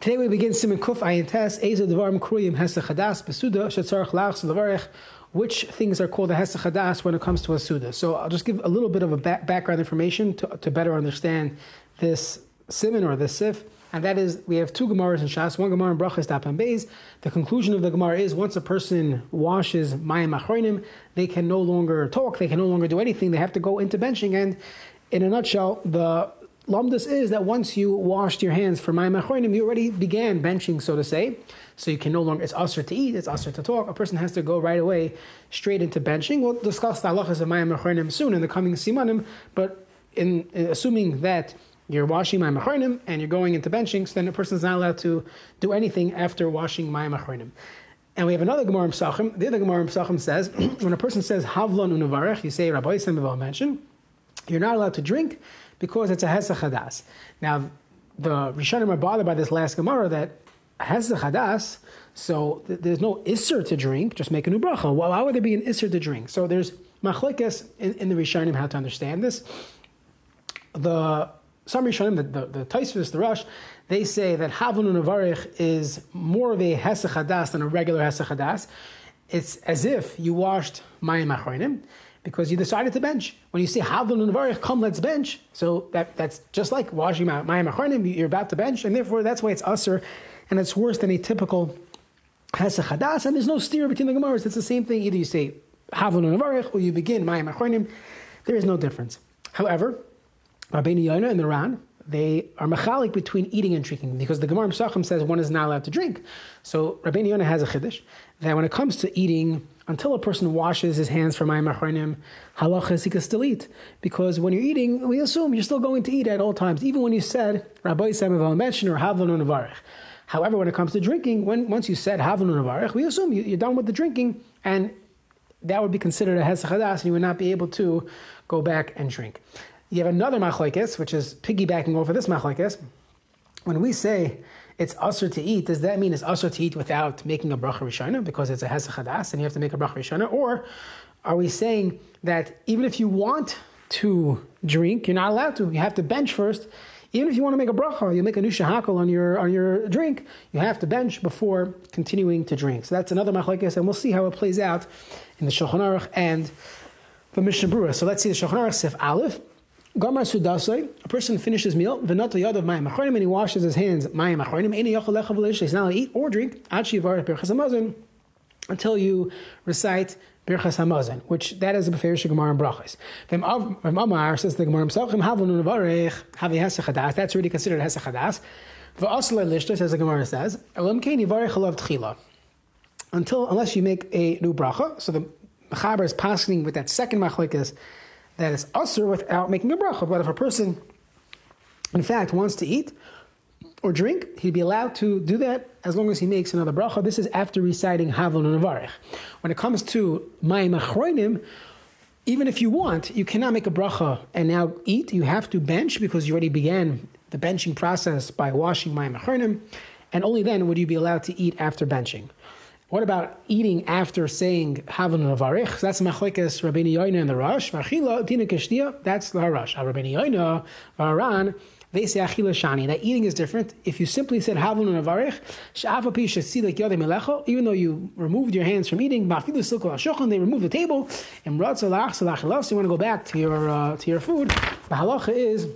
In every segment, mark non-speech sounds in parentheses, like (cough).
Today we begin Siman Kuf Ayin Tes, Eza Devarim Kruyim Hesa Chadas, Besuda, Shetzarach Lach Levarech, which things are called a Hesa Chadas when it comes to a Suda. So I'll just give a little bit of a back, background information to, to better understand this Siman or this Sif. And that is, we have two Gemaras in Shas, one Gemara in Brachas Dapan Beis. The conclusion of the Gemara is once a person washes Mayim Achronim, they can no longer talk, they can no longer do anything, they have to go into benching. And in a nutshell, the Lamdus is that once you washed your hands for Mayim Achronim, you already began benching, so to say. So you can no longer, it's usher to eat, it's usher to talk. A person has to go right away straight into benching. We'll discuss the halachas of Mayim Achronim soon in the coming Simanim, but in, in assuming that you're washing Mayim Achronim and you're going into benching, so then a person is not allowed to do anything after washing Mayim Achronim. And we have another Gemara Pesachim. The other Gemara Pesachim says, (clears throat) when a person says Havlon unavarech, you say Rabbi Yisrael mention, you're not allowed to drink because it's a Hesach Hadas. Now, the Rishonim are bothered by this last Gemara that Hesach Hadas, so th- there's no Isser to drink, just make a new bracha. Well, why would there be an Isser to drink? So there's Machlekes in, in the Rishonim how to understand this. The some Rishonim, the, the, the the Rosh, they say that Havon Navarich is more of a Hesach Hadas than a regular Hesach Hadas. It's as if you washed Mayim Achronim because you decided to bench. When you say Havon Navarich, come, let's bench. So that, that's just like washing Mayim Achronim, you're about to bench, and therefore that's why it's Usr, and it's worse than a typical Hesach Hadas, and there's no steer between the Gemaras. It's the same thing. Either you say Havon Navarich or you begin Mayim Achronim. There is no difference. However, Rabbeinu Yonah and the Ran, they are mechalik between eating and drinking because the Gemara Pesachim says one is not allowed to drink. So Rabbeinu Yonah has a chiddush that when it comes to eating, until a person washes his hands from Mayim Achronim, halachas he can still eat because when you're eating, we assume you're still going to eat at all times, even when you said Rabbi mention or Havlon Navarich. However, when it comes to drinking, when once you said Havlon Navarich, we assume you, are done with the drinking and that would be considered a Hesach and you would not be able to go back and drink. You have another machlekes, which is piggybacking over this machlekes. When we say it's usher to eat, does that mean it's usher to eat without making a bracha rishona because it's a hesachadas and you have to make a bracha rishona, or are we saying that even if you want to drink, you're not allowed to. You have to bench first. Even if you want to make a bracha, you make a new shahakal on your on your drink, you have to bench before continuing to drink. So that's another machlekes, and we'll see how it plays out in the Shulchan Aruch and the Mishnah Berurah. So let's see the Shulchan Aruch Sif Aleph. Gamar Sudasai, a person finishes meal, Venata Yad of Mayim Achronim, and he washes his hands, Mayim Achronim, Any Yachal Lechav Lish, he's not allowed to eat or drink, Achi Var Birchas Hamazon, until you recite Birchas Hamazon, which that is a Beferish Gemara and Brachas. Then Amar says the Gemara himself, Havon Unavarech, Havi Hesachadas, that's already considered Hesachadas. V'asla Lishta, says the Gemara says, Elam Kain Yivarech Alav Tchila. Until, unless you make a new bracha, so the Mechaber is passing with that second machlekes, that is usr without making a bracha. But if a person, in fact, wants to eat or drink, he'd be allowed to do that as long as he makes another bracha. This is after reciting Havon and Avarech. When it comes to Mayim Achroinim, even if you want, you cannot make a bracha and now eat. You have to bench because you already began the benching process by washing Mayim Achroinim, and only then would you be allowed to eat after benching. What about eating after saying Havon Navarich? That's Machlekes Rabbeinu Yoina and the Rosh. Vachila Dina Kishtia. That's the Rosh. Rabbeinu Yoina Varan. They say Achila Shani. That eating is different. If you simply said Havon Navarich, Sha'afapi Shasilik Yodem Melecho, even though you removed your hands from eating, Mafilu Silko Ashochan, they remove the table, and Ratzalach Salach you want to go back to your uh, to your food. The halacha is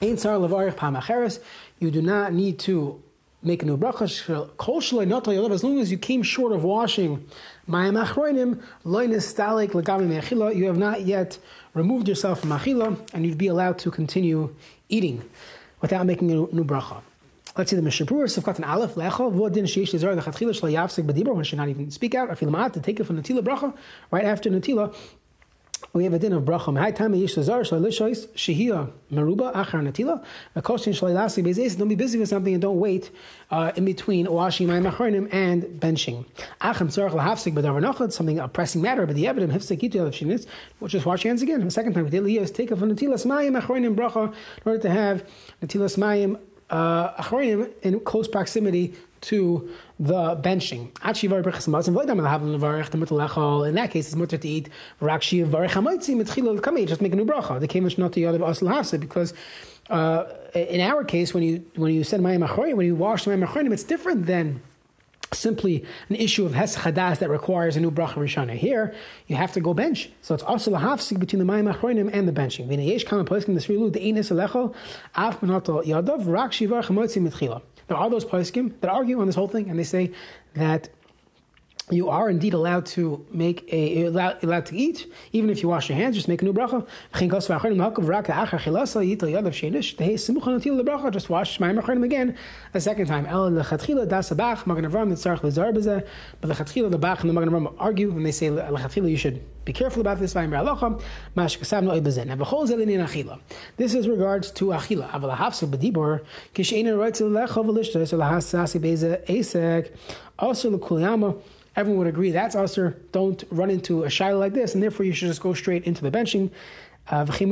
Ein Sar Lavarich Pamacheres. You do not need to make a new bracha. As long as you came short of washing. You have not yet removed yourself from achila, and you'd be allowed to continue eating without making a new bracha. Let's see the Mishnah Berurah, Sivkat and Aleph, Lecho, Vodin Sheish Lizar, the Chatchila Shla Yavsik Badibra, one should not even speak out, Afilamat, to take it from Natila Bracha, right after Natila, we have a din of bracha. High time yish lazar shalishois shehia meruba achar natila. A koshin shailasi bezes. Don't be busy with something and don't wait uh, in between washing Mayim Achronim and benching. Acham tzarich lahafsik b'davar nachad. Something a pressing matter, but the evidence hifsik yitu of shinis. We'll just wash hands again. The second time did liyos take from natilas mayim machronim bracha in order to have natilas mayim uh, achronim in close proximity to the benching. In that case, it's mutter to eat just make a new bracha. The came not to yadav asl because uh, in our case, when you when you said Mayim when you wash Mayim Achronim, it's different than simply an issue of Hes Chadas that requires a new bracha rishana. Here, you have to go bench. So it's also lahafsik between the mayim achronim and the benching. V'nei yesh kama poskim desrilu de'ines alecho af menato yadav rak shivar chamotzi mitchila. There are those poskim that argue on this whole thing, and they say that you are indeed allowed to make a allowed, allowed to eat even if you wash your hands. Just make a new bracha. Just wash my mechanim again a second time. But the chatchila the bach and the argue and they say lechatchila you should be careful about this. This is regards to achila. Hafsu b'dibor kisheina right to lechav v'lishta so lahas beza esek also everyone would agree that's usher. Don't run into a shiloh like this, and therefore you should just go straight into the benching. Uh, take it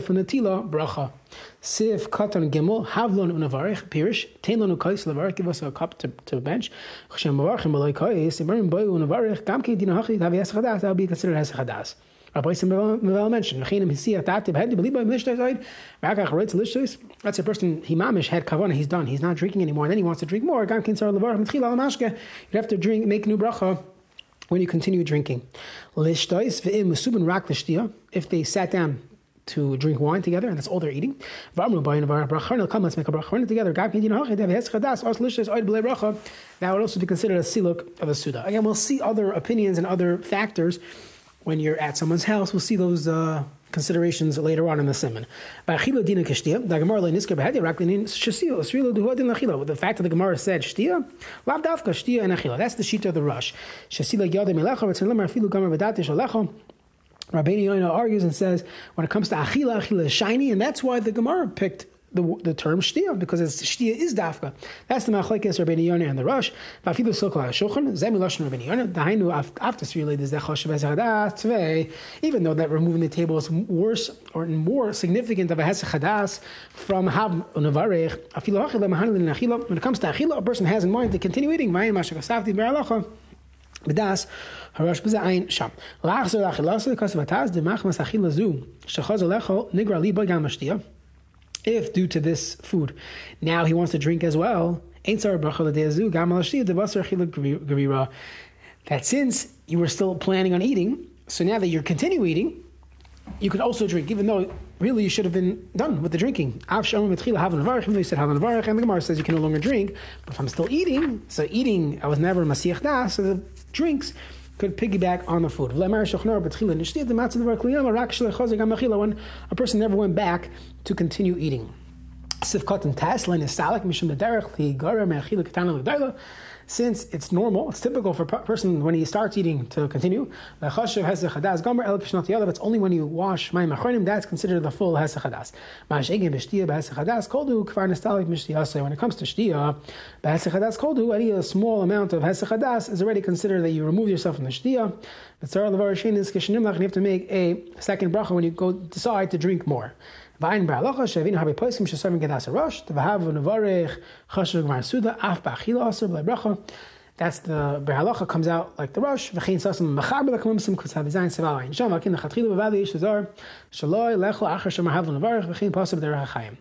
from the tila bracha. Sif katan gimel havlon unavarich pirish tein lanu kais levarich give us a cup to, to bench. Chshem mavarchim baloi kais imrim boy unavarich gam ki dina hachi tavi esachadas that will be considered esachadas. That's a person, he mamish had kavana, he's done, he's not drinking anymore, and then he wants to drink more. You'd have to drink, make new bracha when you continue drinking. If they sat down to drink wine together, and that's all they're eating. That would also be considered a siluk of a suda. Again, we'll see other opinions and other factors when you're at someone's house. We'll see those uh, considerations later on in the siman. The fact that the Gemara said shtia, lav dafka and achila. That's the sheet of the rosh. Rabbeinu Yonah argues and says when it comes to achila, achila is shiny, and that's why the Gemara picked the, the term shtia because it's shtia is dafka. That's the machlekes Rabbeinu Yonah and the Rosh. Vafidu silkla hashulchan zemi lashon Rabbeinu Yonah. Dahainu after three is that choshev tvei. Even though that removing the table is worse or more significant of a hasadas from hav unavarech. Afilu achila mahanil nachila. When it comes to achila, a person has in mind the continuing vayin mashakasavti beralacha. בדס, הראש בזה עין שם. לאחזר לאכילה עשו לכוס ותז דמח מסכין לזו, שחוזר לכו נגרע ליבו גם השתייה if due to this food, now he wants to drink as well, that since you were still planning on eating, so now that you're continue eating, you could also drink, even though really you should have been done with the drinking. Though you said and the Gemara says you can no longer drink, but if I'm still eating, so eating, I was never Masich Das, so the drinks could piggyback on the food. When a person never went back to continue eating. Since it's normal, it's typical for a person when he starts eating to continue. It's only when you wash Mayim Achronim that's considered the full hesachadas. When it comes to shtia, any small amount of hesachadas is already considered that you remove yourself from the shtia. You have to make a second bracha when you go decide to drink more. Poisim arosh tavahav nevarech gmar suda af ba'achila bracha. That's the Behalacha comes out like the rosh. V'chein sasam machar b'lakamim sim kutzav zayin seval ayin sham akin b'vali shaloi lecho achar nevarech v'chein derech.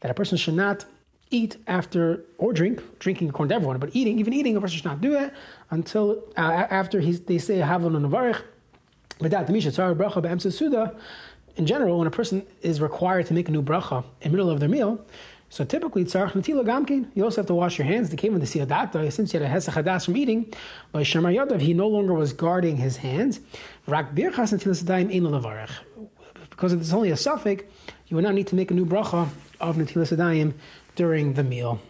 That a person should not eat after or drink, drinking according to everyone, but eating, even eating, a person should not do that until uh, after he's, they say havon and navarich. But that misha tzar bracha suda in general, when a person is required to make a new bracha in the middle of their meal, so typically, tzarach natila gamkin, you also have to wash your hands. The came with the siyadata, since he had a hesach from eating, by shemar yadav, he no longer was guarding his hands. Rak birchas natila sadayim ein lavarech. Because it's only a suffix, you would not need to make a new bracha of natila sadayim during the meal.